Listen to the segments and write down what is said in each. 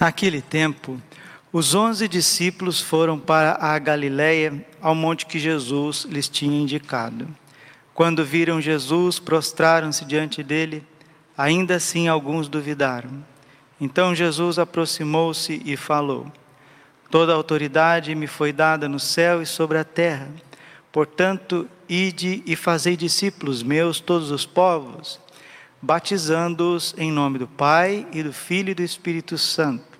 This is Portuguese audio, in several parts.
Naquele tempo, os onze discípulos foram para a Galiléia, ao monte que Jesus lhes tinha indicado. Quando viram Jesus, prostraram-se diante dele. Ainda assim, alguns duvidaram. Então Jesus aproximou-se e falou: Toda autoridade me foi dada no céu e sobre a terra. Portanto, ide e fazei discípulos meus todos os povos batizando-os em nome do Pai e do Filho e do Espírito Santo,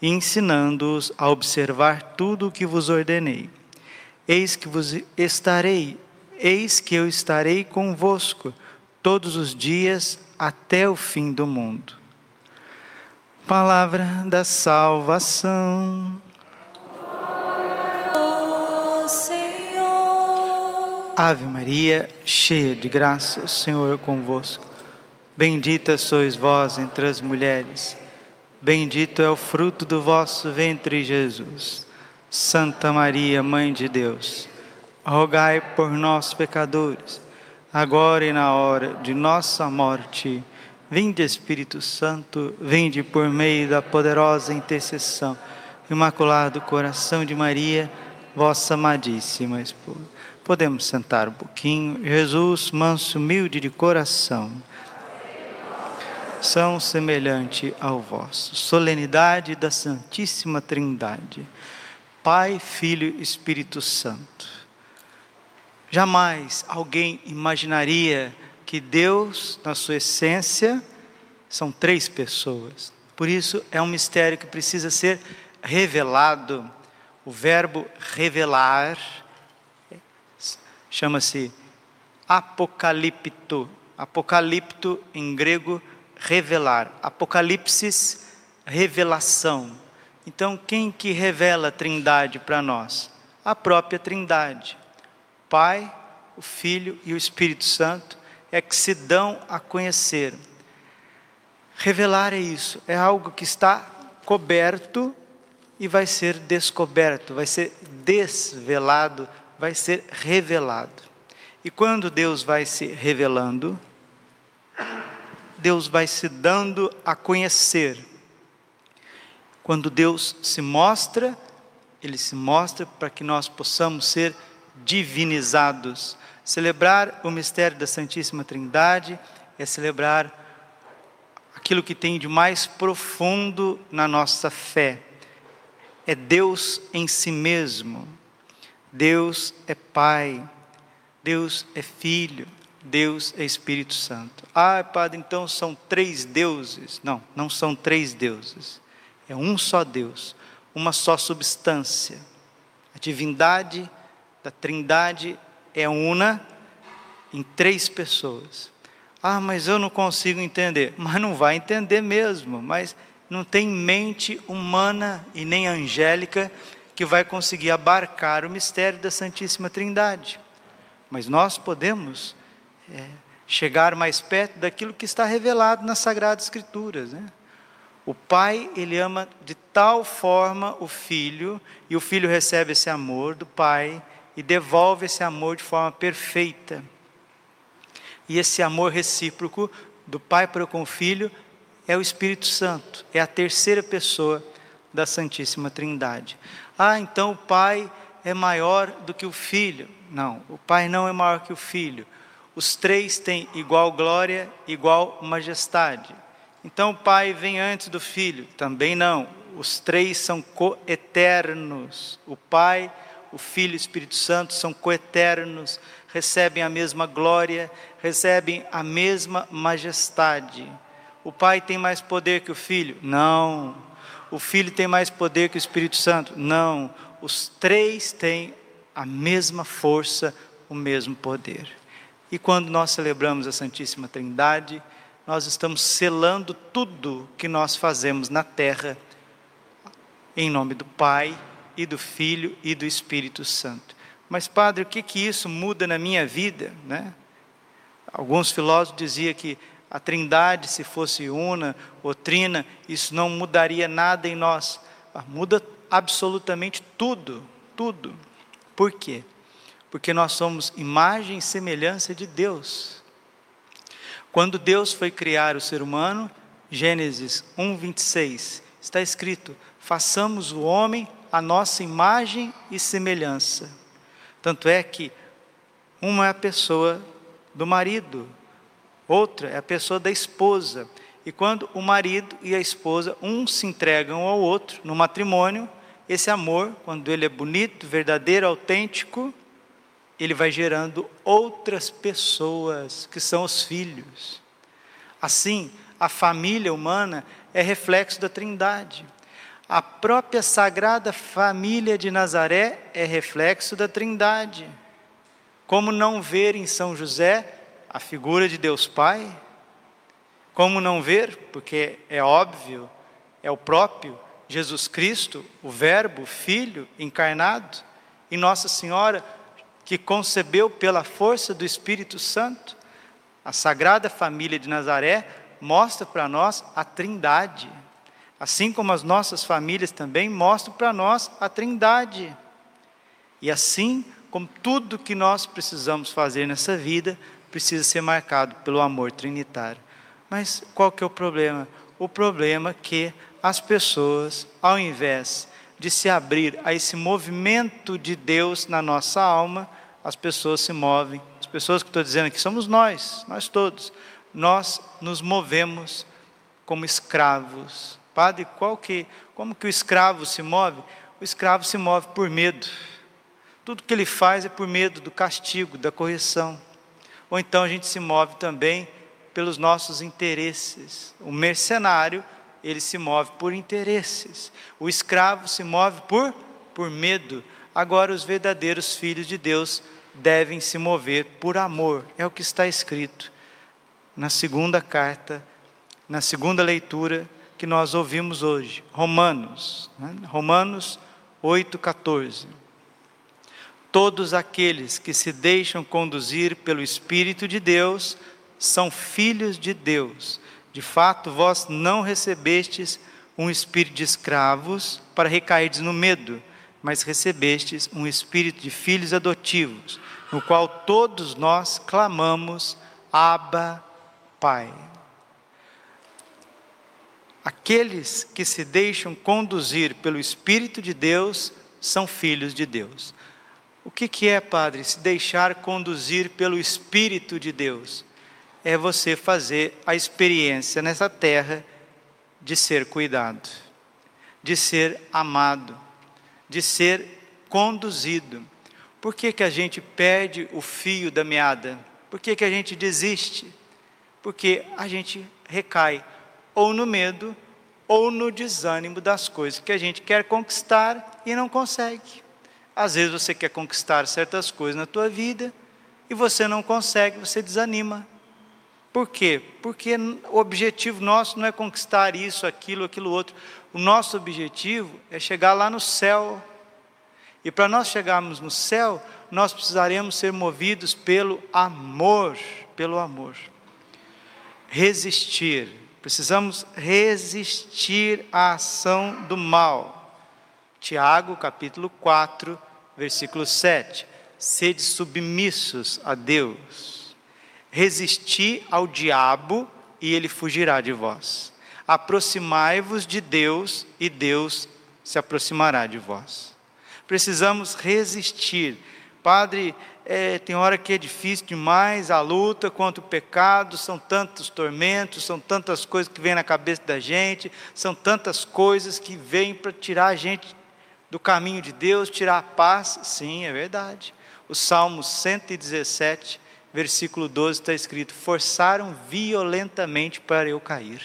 e ensinando-os a observar tudo o que vos ordenei. Eis que vos estarei, eis que eu estarei convosco todos os dias até o fim do mundo. Palavra da salvação. Senhor. Ave Maria, cheia de graça, o Senhor é convosco. Bendita sois vós entre as mulheres, bendito é o fruto do vosso ventre, Jesus. Santa Maria, Mãe de Deus, rogai por nós, pecadores, agora e na hora de nossa morte. Vinde, Espírito Santo, vinde por meio da poderosa intercessão, Imaculado Coração de Maria, vossa amadíssima esposa. Podemos sentar um pouquinho. Jesus, manso, humilde de coração são semelhante ao vosso. Solenidade da Santíssima Trindade. Pai, Filho e Espírito Santo. Jamais alguém imaginaria que Deus, na sua essência, são três pessoas. Por isso é um mistério que precisa ser revelado. O verbo revelar chama-se apocalipto. Apocalipto em grego revelar. Apocalipse, revelação. Então, quem que revela a Trindade para nós? A própria Trindade. Pai, o Filho e o Espírito Santo é que se dão a conhecer. Revelar é isso, é algo que está coberto e vai ser descoberto, vai ser desvelado, vai ser revelado. E quando Deus vai se revelando, Deus vai se dando a conhecer. Quando Deus se mostra, Ele se mostra para que nós possamos ser divinizados. Celebrar o mistério da Santíssima Trindade é celebrar aquilo que tem de mais profundo na nossa fé. É Deus em si mesmo. Deus é Pai. Deus é Filho. Deus é Espírito Santo. Ah, Padre, então são três deuses. Não, não são três deuses. É um só Deus, uma só substância. A divindade da Trindade é una em três pessoas. Ah, mas eu não consigo entender. Mas não vai entender mesmo. Mas não tem mente humana e nem angélica que vai conseguir abarcar o mistério da Santíssima Trindade. Mas nós podemos é, chegar mais perto daquilo que está revelado nas Sagradas Escrituras. Né? O pai, ele ama de tal forma o filho, e o filho recebe esse amor do pai e devolve esse amor de forma perfeita. E esse amor recíproco do pai para com o filho é o Espírito Santo, é a terceira pessoa da Santíssima Trindade. Ah, então o pai é maior do que o filho. Não, o pai não é maior que o filho. Os três têm igual glória, igual majestade. Então o Pai vem antes do Filho? Também não. Os três são coeternos. O Pai, o Filho e o Espírito Santo são coeternos, recebem a mesma glória, recebem a mesma majestade. O Pai tem mais poder que o Filho? Não. O Filho tem mais poder que o Espírito Santo? Não. Os três têm a mesma força, o mesmo poder. E quando nós celebramos a Santíssima Trindade, nós estamos selando tudo que nós fazemos na terra, em nome do Pai, e do Filho e do Espírito Santo. Mas, Padre, o que, que isso muda na minha vida? Né? Alguns filósofos diziam que a trindade, se fosse una ou trina, isso não mudaria nada em nós. Muda absolutamente tudo, tudo. Por quê? Porque nós somos imagem e semelhança de Deus. Quando Deus foi criar o ser humano, Gênesis 1, 26, está escrito: façamos o homem a nossa imagem e semelhança. Tanto é que uma é a pessoa do marido, outra é a pessoa da esposa. E quando o marido e a esposa, um se entregam ao outro no matrimônio, esse amor, quando ele é bonito, verdadeiro, autêntico, ele vai gerando outras pessoas, que são os filhos. Assim, a família humana é reflexo da Trindade. A própria Sagrada Família de Nazaré é reflexo da Trindade. Como não ver em São José a figura de Deus Pai? Como não ver, porque é óbvio, é o próprio Jesus Cristo, o Verbo, Filho encarnado, e Nossa Senhora, que concebeu pela força do Espírito Santo. A Sagrada Família de Nazaré mostra para nós a Trindade. Assim como as nossas famílias também mostram para nós a Trindade. E assim como tudo que nós precisamos fazer nessa vida precisa ser marcado pelo amor trinitário. Mas qual que é o problema? O problema é que as pessoas, ao invés de se abrir a esse movimento de Deus na nossa alma, as pessoas se movem. As pessoas que estou dizendo aqui somos nós, nós todos. Nós nos movemos como escravos Padre, qual que, como que o escravo se move? O escravo se move por medo. Tudo que ele faz é por medo do castigo, da correção. Ou então a gente se move também pelos nossos interesses. O mercenário, ele se move por interesses. O escravo se move por por medo. Agora os verdadeiros filhos de Deus devem se mover por amor. É o que está escrito na segunda carta, na segunda leitura que nós ouvimos hoje, Romanos, né? Romanos 8,14. Todos aqueles que se deixam conduzir pelo Espírito de Deus são filhos de Deus. De fato, vós não recebestes um espírito de escravos para recairdes no medo, mas recebestes um espírito de filhos adotivos, no qual todos nós clamamos: Abba, Pai. Aqueles que se deixam conduzir pelo Espírito de Deus são filhos de Deus. O que, que é, Padre, se deixar conduzir pelo Espírito de Deus? É você fazer a experiência nessa terra de ser cuidado, de ser amado, de ser conduzido. Por que, que a gente perde o fio da meada? Por que, que a gente desiste? Porque a gente recai ou no medo, ou no desânimo das coisas que a gente quer conquistar e não consegue. Às vezes você quer conquistar certas coisas na tua vida e você não consegue, você desanima. Por quê? Porque o objetivo nosso não é conquistar isso, aquilo, aquilo outro. O nosso objetivo é chegar lá no céu. E para nós chegarmos no céu, nós precisaremos ser movidos pelo amor, pelo amor. Resistir Precisamos resistir à ação do mal. Tiago, capítulo 4, versículo 7. Sede submissos a Deus. Resisti ao diabo e ele fugirá de vós. Aproximai-vos de Deus e Deus se aproximará de vós. Precisamos resistir. Padre, é, tem hora que é difícil demais, a luta contra o pecado, são tantos tormentos, são tantas coisas que vêm na cabeça da gente, são tantas coisas que vêm para tirar a gente do caminho de Deus, tirar a paz. Sim, é verdade. O Salmo 117, versículo 12 está escrito: Forçaram violentamente para eu cair.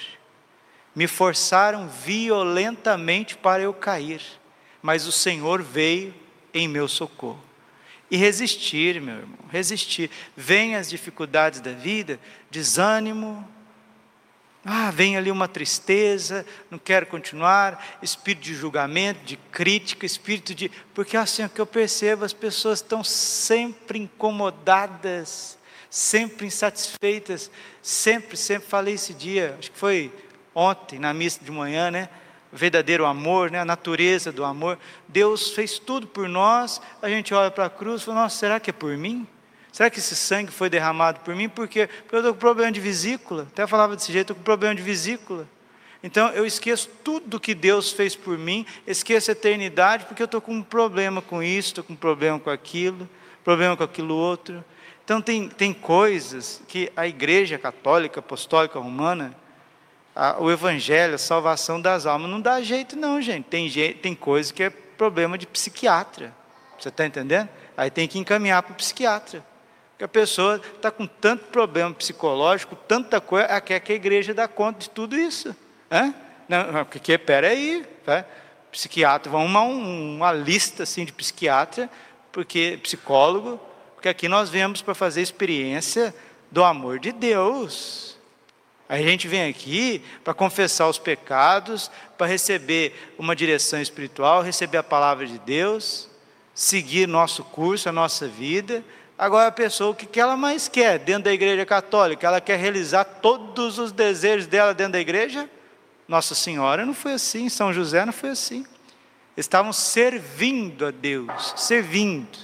Me forçaram violentamente para eu cair, mas o Senhor veio em meu socorro. e resistir, meu irmão, resistir. Vem as dificuldades da vida, desânimo, ah, vem ali uma tristeza, não quero continuar, espírito de julgamento, de crítica, espírito de. Porque assim é que eu percebo, as pessoas estão sempre incomodadas, sempre insatisfeitas, sempre, sempre falei esse dia, acho que foi ontem, na missa de manhã, né? O verdadeiro amor, né? a natureza do amor. Deus fez tudo por nós, a gente olha para a cruz e fala, nossa, será que é por mim? Será que esse sangue foi derramado por mim? Porque, porque eu estou com problema de vesícula. Até falava desse jeito, estou com problema de vesícula. Então eu esqueço tudo que Deus fez por mim, esqueço a eternidade, porque eu estou com um problema com isso, estou com um problema com aquilo, problema com aquilo outro. Então tem, tem coisas que a igreja católica, apostólica, romana, a, o evangelho, a salvação das almas, não dá jeito não, gente. Tem, tem coisa que é problema de psiquiatra. Você está entendendo? Aí tem que encaminhar para o psiquiatra. Que a pessoa está com tanto problema psicológico, tanta coisa, ela quer que a igreja dê conta de tudo isso. É? Não, porque, peraí, tá? psiquiatra, vamos uma, uma lista assim de psiquiatra, porque psicólogo, porque aqui nós viemos para fazer experiência do amor de Deus. A gente vem aqui para confessar os pecados, para receber uma direção espiritual, receber a palavra de Deus, seguir nosso curso, a nossa vida, Agora a pessoa, o que ela mais quer dentro da igreja católica? Ela quer realizar todos os desejos dela dentro da igreja? Nossa Senhora não foi assim, São José não foi assim. Estavam servindo a Deus, servindo.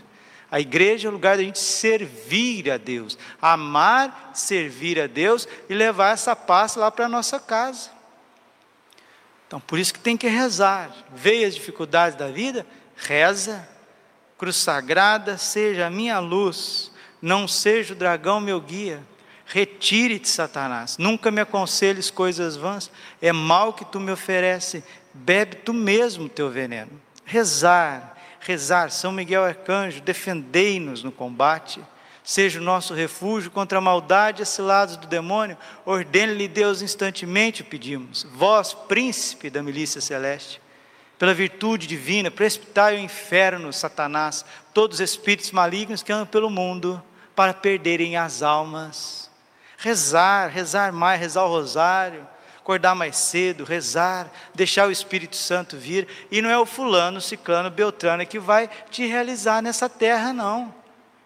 A igreja é o lugar da gente servir a Deus, amar, servir a Deus e levar essa paz lá para a nossa casa. Então, por isso que tem que rezar. Veio as dificuldades da vida, reza cruz sagrada seja a minha luz, não seja o dragão meu guia. Retire-te, Satanás. Nunca me aconselhes coisas vãs. É mal que tu me oferece. Bebe tu mesmo o teu veneno. Rezar, rezar. São Miguel Arcanjo, defendei-nos no combate. Seja o nosso refúgio contra a maldade e cilados do demônio. Ordene-lhe Deus instantemente, pedimos. Vós, príncipe da milícia celeste pela virtude divina, precipitai o inferno, Satanás, todos os espíritos malignos que andam pelo mundo para perderem as almas. Rezar, rezar mais, rezar o rosário, acordar mais cedo, rezar, deixar o Espírito Santo vir, e não é o fulano, ciclano, beltrano que vai te realizar nessa terra, não.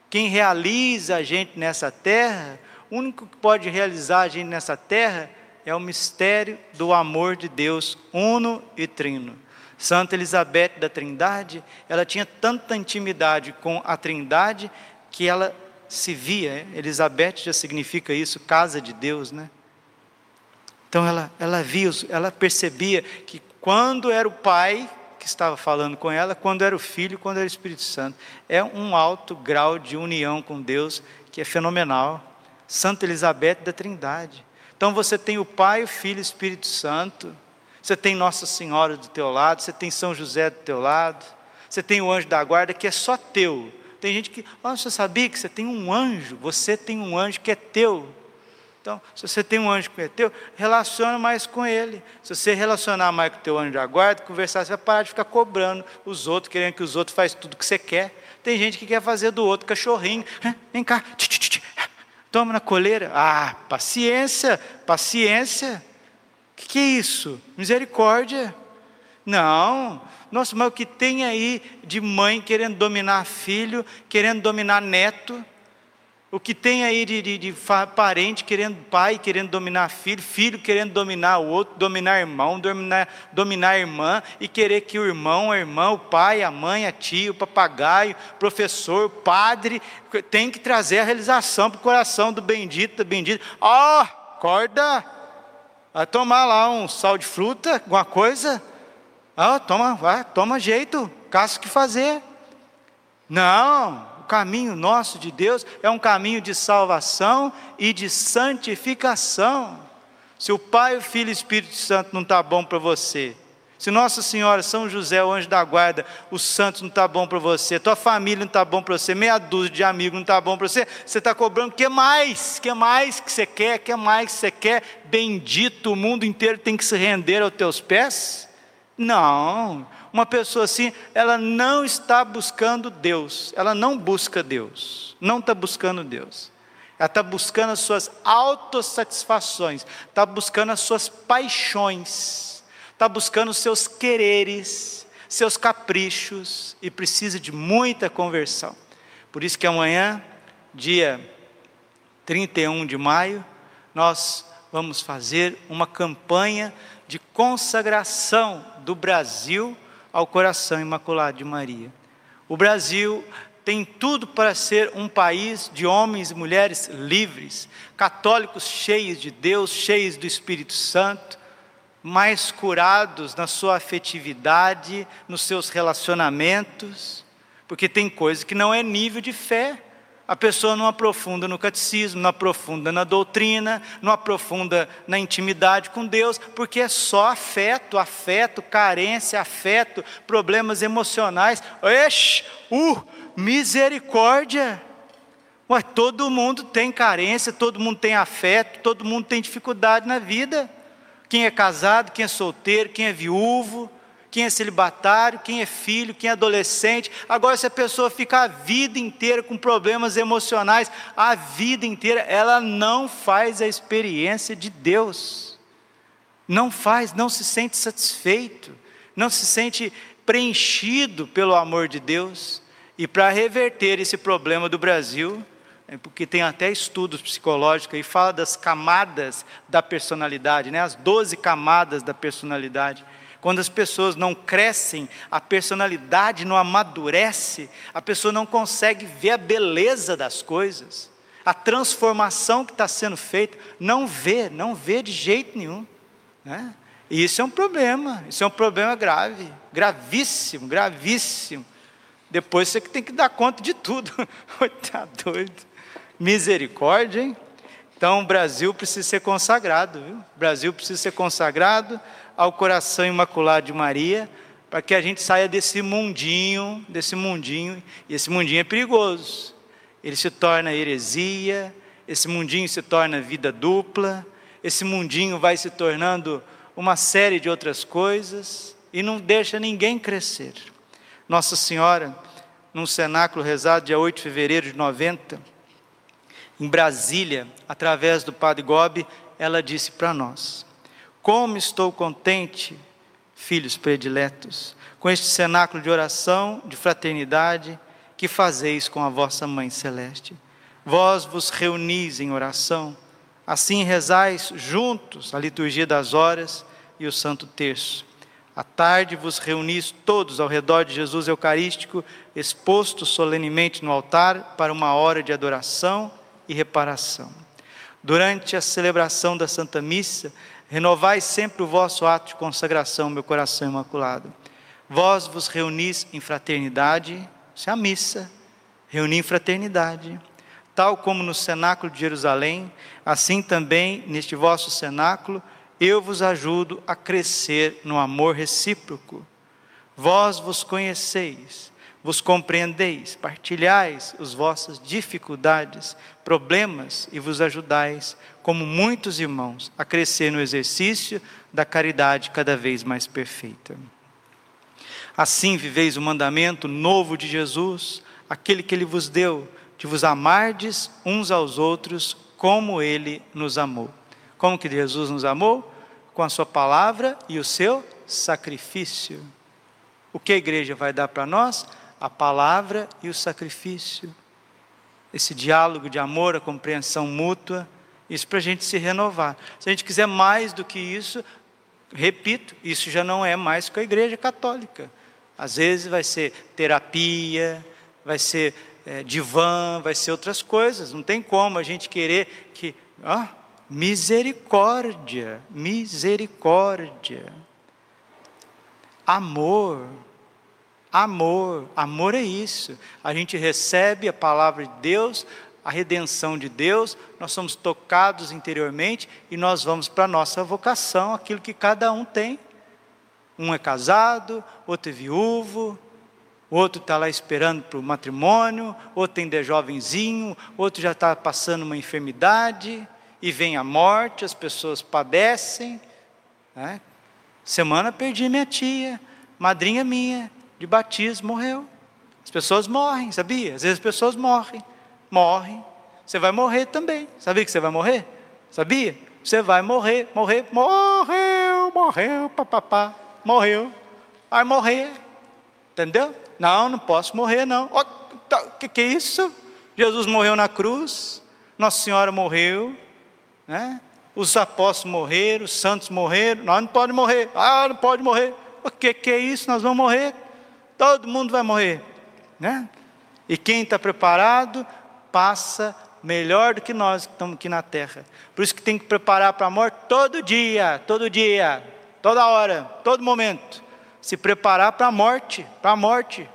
Quem realiza a gente nessa terra, o único que pode realizar a gente nessa terra é o mistério do amor de Deus, uno e trino. Santa Elizabeth da Trindade, ela tinha tanta intimidade com a Trindade que ela se via, Elizabeth já significa isso, casa de Deus, né? Então ela, ela via, ela percebia que quando era o Pai que estava falando com ela, quando era o Filho, quando era o Espírito Santo. É um alto grau de união com Deus que é fenomenal. Santa Elizabeth da Trindade. Então você tem o Pai, o Filho e o Espírito Santo você tem Nossa Senhora do teu lado, você tem São José do teu lado, você tem o anjo da guarda que é só teu. Tem gente que, oh, você sabia que você tem um anjo, você tem um anjo que é teu. Então, se você tem um anjo que é teu, relaciona mais com ele. Se você relacionar mais com o teu anjo da guarda, conversar, você vai parar de ficar cobrando os outros, querendo que os outros façam tudo que você quer. Tem gente que quer fazer do outro cachorrinho. Vem cá, toma na coleira. Ah, paciência, paciência. O que, que é isso? Misericórdia. Não. Nossa, mas o que tem aí de mãe querendo dominar filho, querendo dominar neto? O que tem aí de, de, de, parente querendo pai, querendo dominar filho, filho querendo dominar o outro, dominar irmão, dominar, dominar irmã, e querer que o irmão, a irmã, o pai, a mãe, a tia, o papagaio, o professor, o padre, tem que trazer a realização para o coração do bendito, da bendita. Ó, oh, acorda! Vai tomar lá um sal de fruta, alguma coisa. Ah, toma, vai, toma jeito, caso que fazer. Não, o caminho nosso de Deus é um caminho de salvação e de santificação. Se o Pai, o Filho e o Espírito Santo não está bom para você, se Nossa Senhora, São José, o anjo da guarda, os santos não está bom para você, tua família não está bom para você, meia dúzia de amigos não está bom para você, você está cobrando, o que mais? O que mais que você quer? O que mais que você quer? Bendito, o mundo inteiro tem que se render aos teus pés? Não, Uma pessoa assim, ela não está buscando Deus, ela não busca Deus, não está buscando Deus. Ela está buscando as suas autossatisfações, está buscando as suas paixões, está buscando os seus quereres, seus caprichos e precisa de muita conversão. Por isso que amanhã, dia 31 de maio, nós vamos fazer uma campanha de consagração do Brasil ao coração imaculado de Maria. O Brasil tem tudo para ser um país de homens e mulheres livres, católicos cheios de Deus, cheios do Espírito Santo, mais curados na sua afetividade, nos seus relacionamentos, porque tem coisa que não é nível de fé. A pessoa não aprofunda no catecismo, não aprofunda na doutrina, não aprofunda na intimidade com Deus, porque é só afeto, afeto, carência, afeto, problemas emocionais. Oxe, uh, misericórdia! Ué, todo mundo tem carência, todo mundo tem afeto, todo mundo tem dificuldade na vida. Quem é casado, quem é solteiro, quem é viúvo, quem é celibatário, quem é filho, quem é adolescente. Agora, se a pessoa fica a vida inteira com problemas emocionais, a vida inteira, ela não faz a experiência de Deus. Não faz, não se sente satisfeito, não se sente preenchido pelo amor de Deus. E para reverter esse problema do Brasil, é porque tem até estudos psicológicos e fala das camadas da personalidade, né? as 12 camadas da personalidade. Quando as pessoas não crescem, a personalidade não amadurece, a pessoa não consegue ver a beleza das coisas, a transformação que está sendo feita, não vê, não vê de jeito nenhum. Né? E isso é um problema, isso é um problema grave, gravíssimo, gravíssimo. Depois você tem que dar conta de tudo. Está doido. Misericórdia, hein? Então o Brasil precisa ser consagrado, viu? O Brasil precisa ser consagrado ao coração imaculado de Maria, para que a gente saia desse mundinho, desse mundinho, e esse mundinho é perigoso. Ele se torna heresia, esse mundinho se torna vida dupla, esse mundinho vai se tornando uma série de outras coisas e não deixa ninguém crescer. Nossa Senhora, num cenáculo rezado dia 8 de fevereiro de 90, em Brasília, através do Padre Gobi, ela disse para nós: como estou contente, filhos prediletos, com este cenáculo de oração, de fraternidade, que fazeis com a vossa Mãe Celeste. Vós vos reunis em oração, assim rezais juntos a liturgia das horas e o Santo Terço. À tarde vos reunis todos ao redor de Jesus Eucarístico, exposto solenemente no altar para uma hora de adoração e reparação. Durante a celebração da Santa Missa, Renovai sempre o vosso ato de consagração, meu coração imaculado. Vós vos reunis em fraternidade, isso é a missa, reunir em fraternidade. Tal como no cenáculo de Jerusalém, assim também neste vosso cenáculo, eu vos ajudo a crescer no amor recíproco. Vós vos conheceis, vos compreendeis, partilhais as vossas dificuldades, problemas e vos ajudais, como muitos irmãos, a crescer no exercício da caridade cada vez mais perfeita. Assim viveis o mandamento novo de Jesus, aquele que ele vos deu, de vos amardes uns aos outros como ele nos amou. Como que Jesus nos amou? Com a sua palavra e o seu sacrifício. O que a igreja vai dar para nós? A palavra e o sacrifício. Esse diálogo de amor, a compreensão mútua, isso para a gente se renovar. Se a gente quiser mais do que isso, repito, isso já não é mais com a igreja católica. Às vezes vai ser terapia, vai ser é, divã, vai ser outras coisas. Não tem como a gente querer que. Ah, misericórdia, misericórdia. Amor. Amor, amor é isso. A gente recebe a palavra de Deus, a redenção de Deus, nós somos tocados interiormente e nós vamos para a nossa vocação, aquilo que cada um tem. Um é casado, outro é viúvo, outro está lá esperando para o matrimônio, outro ainda é jovenzinho, outro já está passando uma enfermidade e vem a morte, as pessoas padecem. Né? Semana perdi minha tia, madrinha minha de batismo morreu. As pessoas morrem, sabia? Às vezes as pessoas morrem, morrem. Você vai morrer também. Sabia que você vai morrer? Sabia? Você vai morrer, morrer, morreu, morreu, papapá, morreu. Vai morrer. Entendeu? Não, não posso morrer, não. O tá, que, que é isso? Jesus morreu na cruz, Nossa Senhora morreu, né? os apóstolos morreram, os santos morreram, nós não podemos morrer, ah, não pode morrer. O que, que é isso? Nós vamos morrer, todo mundo vai morrer. Né? E quem está preparado passa melhor do que nós que estamos aqui na terra. Por isso que tem que preparar para a morte todo dia, todo dia, toda hora, todo momento. Se preparar para a morte, para a morte.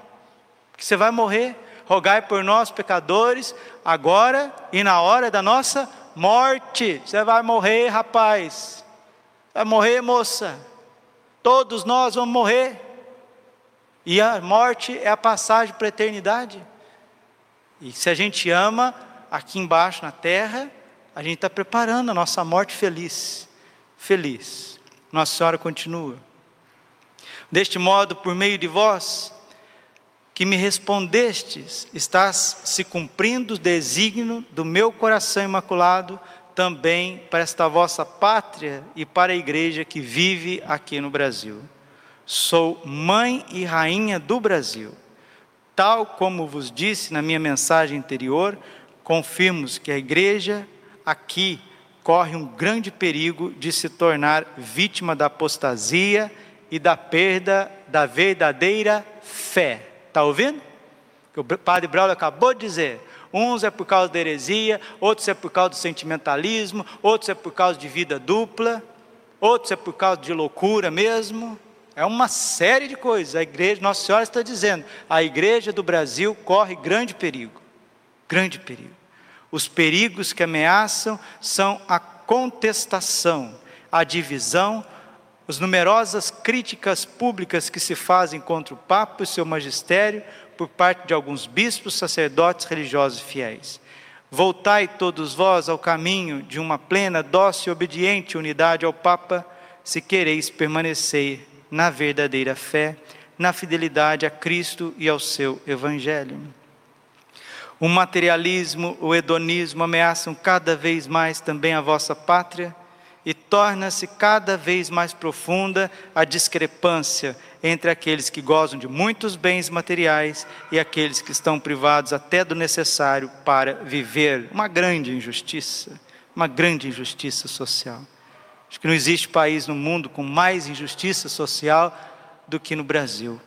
Que você vai morrer. Rogai por nós, pecadores, agora e na hora da nossa morte. Você vai morrer, rapaz. Vai morrer, moça. Todos nós vamos morrer. E a morte é a passagem para a eternidade. E se a gente ama, aqui embaixo na terra, a gente está preparando a nossa morte feliz. Feliz. Nossa Senhora continua. Deste modo, por meio de vós, que me respondestes, estás se cumprindo o desígnio do meu coração imaculado, também para esta vossa pátria e para a igreja que vive aqui no Brasil. Sou mãe e rainha do Brasil. Tal como vos disse na minha mensagem anterior, confirmo que a igreja aqui corre um grande perigo de se tornar vítima da apostasia e da perda da verdadeira fé. Está ouvindo? Que o padre Braulio acabou de dizer. Uns é por causa da heresia, outros é por causa do sentimentalismo, outros é por causa de vida dupla, outros é por causa de loucura mesmo. É uma série de coisas. A igreja, Nossa Senhora está dizendo, a igreja do Brasil corre grande perigo. Grande perigo. Os perigos que ameaçam são a contestação, a divisão, as numerosas críticas públicas que se fazem contra o Papa e seu magistério por parte de alguns bispos, sacerdotes, religiosos e fiéis. Voltai todos vós ao caminho de uma plena, dócil e obediente unidade ao Papa, se quereis permanecer na verdadeira fé, na fidelidade a Cristo e ao seu Evangelho. O materialismo, o hedonismo ameaçam cada vez mais também a vossa pátria e torna-se cada vez mais profunda a discrepância entre aqueles que gozam de muitos bens materiais e aqueles que estão privados até do necessário para viver. Uma grande injustiça, uma grande injustiça social. Acho que não existe país no mundo com mais injustiça social do que no Brasil.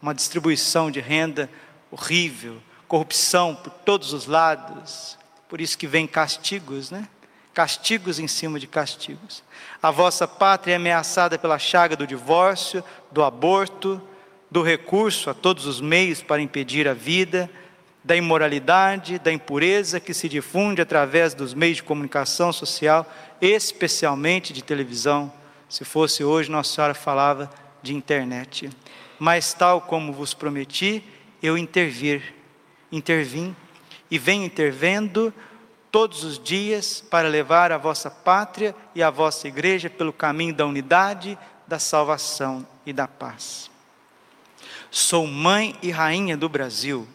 Uma distribuição de renda horrível, corrupção por todos os lados. Por isso que vem castigos, né? castigos em cima de castigos. A vossa pátria é ameaçada pela chaga do divórcio, do aborto, do recurso a todos os meios para impedir a vida, da imoralidade, da impureza que se difunde através dos meios de comunicação social, especialmente de televisão. Se fosse hoje, Nossa Senhora falava de internet. Mas, tal como vos prometi, eu intervir, intervim e venho intervendo todos os dias para levar a vossa pátria e a vossa igreja pelo caminho da unidade, da salvação e da paz. Sou mãe e rainha do Brasil.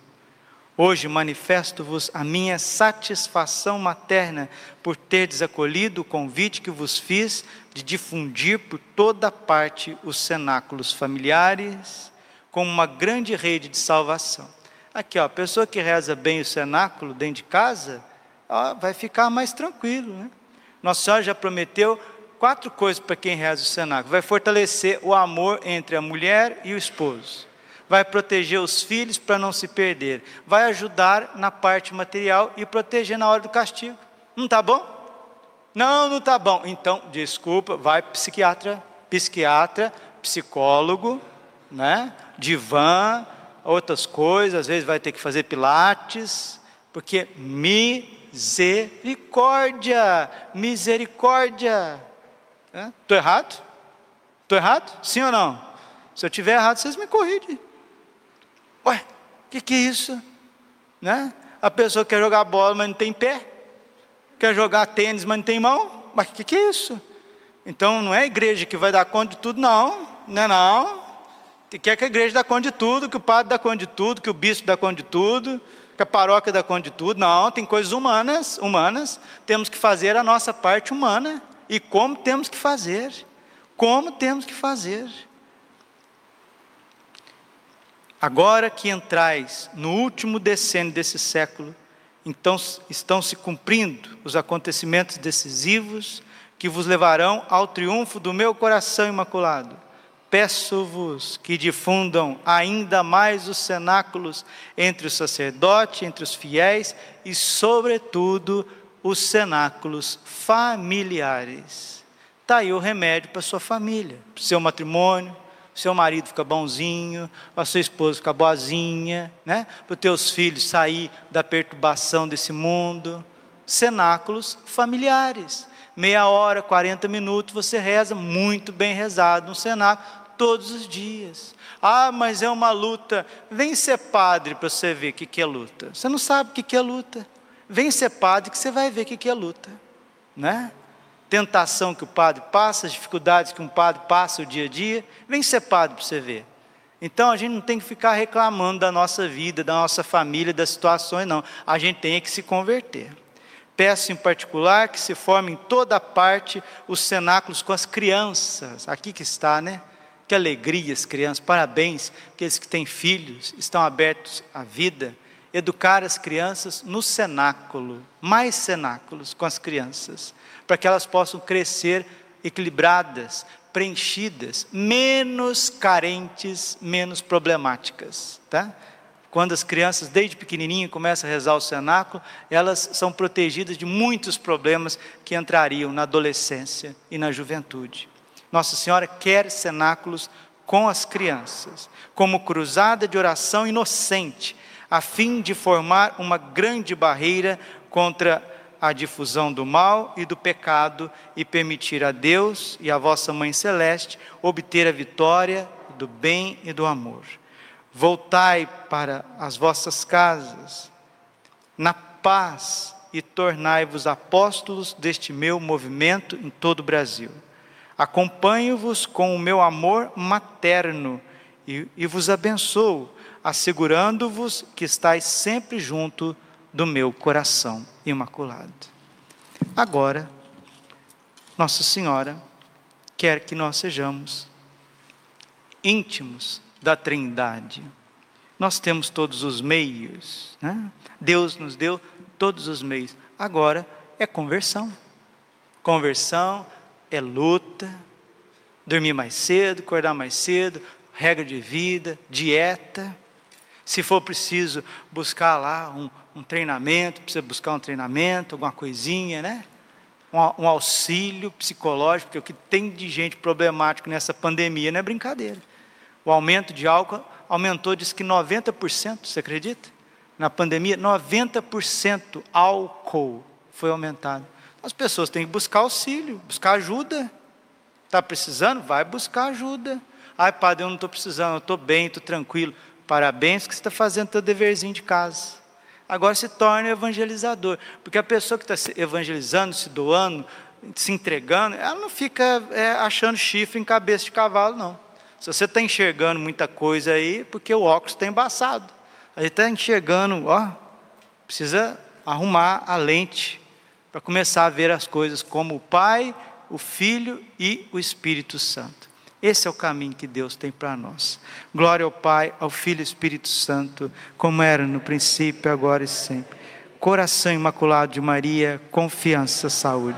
Hoje manifesto-vos a minha satisfação materna por terdes acolhido o convite que vos fiz de difundir por toda parte os cenáculos familiares como uma grande rede de salvação. Aqui, ó, a pessoa que reza bem o cenáculo dentro de casa, ó, vai ficar mais tranquilo. Né? Nossa Senhora já prometeu quatro coisas para quem reza o cenáculo: vai fortalecer o amor entre a mulher e o esposo, vai proteger os filhos para não se perder, vai ajudar na parte material e proteger na hora do castigo. Não está bom? Não, não está bom. Então, desculpa, vai psiquiatra, psiquiatra, psicólogo, né? divã, outras coisas, às vezes vai ter que fazer pilates, porque misericórdia, misericórdia. Estou errado? Estou errado? Sim ou não? Se eu tiver errado, vocês me corrigem. Ué, o que, que é isso? Né? A pessoa quer jogar bola, mas não tem pé. Quer jogar tênis, mas não tem mão. Mas o que, que é isso? Então não é a igreja que vai dar conta de tudo, não. Não é não. quer que a igreja dá conta de tudo, que o padre dá conta de tudo, que o bispo dá conta de tudo, que a paróquia dá conta de tudo. Não, tem coisas humanas, humanas. Temos que fazer a nossa parte humana. E como temos que fazer? Como temos que fazer? Agora que entrais no último decênio desse século, então estão se cumprindo os acontecimentos decisivos que vos levarão ao triunfo do meu coração imaculado. Peço-vos que difundam ainda mais os cenáculos entre os sacerdotes, entre os fiéis e, sobretudo, os cenáculos familiares. Está aí o remédio para sua família, para o seu matrimônio, seu marido fica bonzinho, a sua esposa fica boazinha, né? para os teus filhos sair da perturbação desse mundo. Cenáculos familiares. Meia hora, 40 minutos, você reza muito bem rezado no cenáculo todos os dias. Ah, mas é uma luta. Vem ser padre para você ver o que é luta. Você não sabe o que é luta. Vem ser padre que você vai ver o que é luta. Né? Tentação que o padre passa, as dificuldades que um padre passa o dia a dia, vem ser padre para você ver. Então a gente não tem que ficar reclamando da nossa vida, da nossa família, das situações, não. A gente tem que se converter. Peço em particular que se formem em toda parte os cenáculos com as crianças. Aqui que está, né? Que alegria as crianças, parabéns, aqueles que têm filhos, estão abertos à vida. Educar as crianças no cenáculo, mais cenáculos com as crianças para que elas possam crescer equilibradas, preenchidas, menos carentes, menos problemáticas, tá? Quando as crianças, desde pequenininho, começam a rezar o cenáculo, elas são protegidas de muitos problemas que entrariam na adolescência e na juventude. Nossa Senhora quer cenáculos com as crianças, como cruzada de oração inocente, a fim de formar uma grande barreira contra a difusão do mal e do pecado e permitir a Deus e a vossa Mãe Celeste obter a vitória do bem e do amor. Voltai para as vossas casas na paz e tornai-vos apóstolos deste meu movimento em todo o Brasil. Acompanho-vos com o meu amor materno e, e vos abençoo, assegurando-vos que estáis sempre junto do meu coração imaculado. Agora, Nossa Senhora quer que nós sejamos íntimos da Trindade. Nós temos todos os meios, né? Deus nos deu todos os meios. Agora é conversão. Conversão é luta, dormir mais cedo, acordar mais cedo, regra de vida, dieta. Se for preciso buscar lá um, um treinamento, precisa buscar um treinamento, alguma coisinha, né? Um, um auxílio psicológico, porque o que tem de gente problemática nessa pandemia não é brincadeira. O aumento de álcool aumentou, diz que 90%, você acredita? Na pandemia, 90% álcool foi aumentado. As pessoas têm que buscar auxílio, buscar ajuda. Está precisando? Vai buscar ajuda. Ai, padre, eu não estou precisando, eu estou bem, estou tranquilo. Parabéns que você está fazendo seu deverzinho de casa agora se torna evangelizador. Porque a pessoa que está evangelizando, se doando, se entregando, ela não fica é, achando chifre em cabeça de cavalo, não. Se você está enxergando muita coisa aí, porque o óculos está embaçado. A gente está enxergando, ó, precisa arrumar a lente para começar a ver as coisas como o Pai, o Filho e o Espírito Santo. Esse é o caminho que Deus tem para nós. Glória ao Pai, ao Filho e Espírito Santo, como era no princípio, agora e sempre. Coração imaculado de Maria, confiança, saúde.